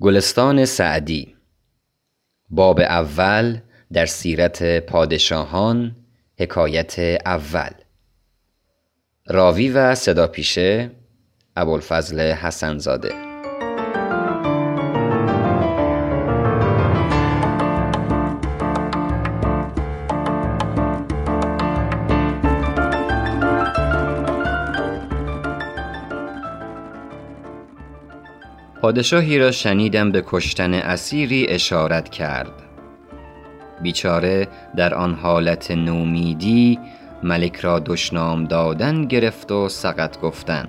گلستان سعدی. باب اول در سیرت پادشاهان حکایت اول. راوی و صداپیشه ابوالفضل حسن پادشاهی را شنیدم به کشتن اسیری اشارت کرد. بیچاره در آن حالت نومیدی ملک را دشنام دادن گرفت و سقط گفتن.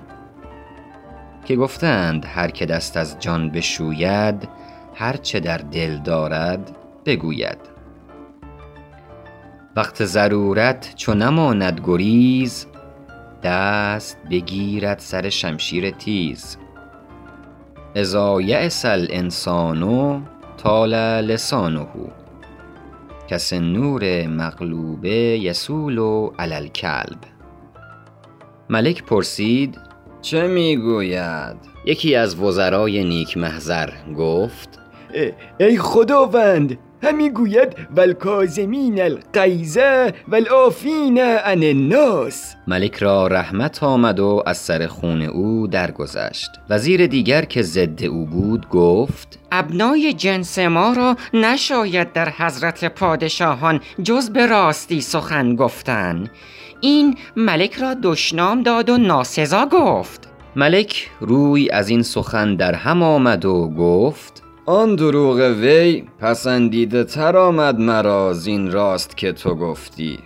که گفتند هر که دست از جان بشوید هر چه در دل دارد بگوید. وقت ضرورت چو نماند گریز دست بگیرد سر شمشیر تیز. اذا یأس الانسان طال لسانه. کالصنور مغلوب یصول علی الکلب. ملک پرسید چه می گوید یکی از وزرای نیک محضر گفت ای خداوند همی گوید والکاظمین الغیظ والعافین عن الناس. ملک را رحمت آمد و از سر خون او درگذشت. وزیر دیگر که ضد او بود گفت ابنای جنس ما را نشاید در حضرت پادشاهان جز به راستی سخن گفتن. این ملک را دشنام داد و ناسزا گفت. ملک روی از این سخن در هم آمد و گفت آن دروغ وی پسندیده تر آمد مرا زین راست که تو گفتی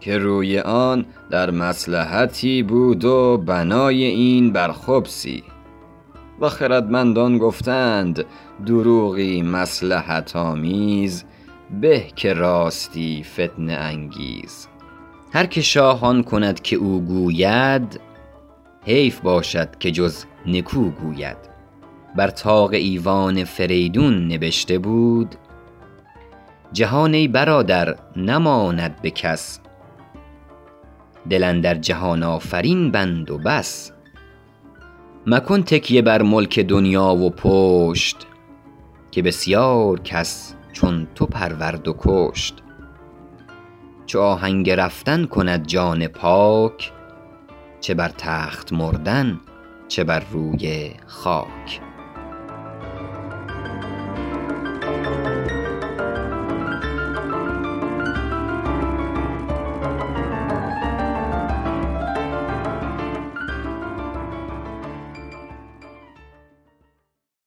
که روی آن در مصلحتی بود و بنای این بر خبثی. و خردمندان گفتند دروغی مصلحت آمیز به که راستی فتنه انگیز. هر که شاه آن کند که او گوید حیف باشد که جز نکو گوید. بر طاق ایوان فریدون نبشته بود جهان ای برادر نماند به کس. دل اندر جهان آفرین بند و بس. مکن تکیه بر ملک دنیا و پشت که بسیار کس چون تو پرورد و کشت. چو آهنگ رفتن کند جان پاک چه بر تخت مردن چه بر روی خاک.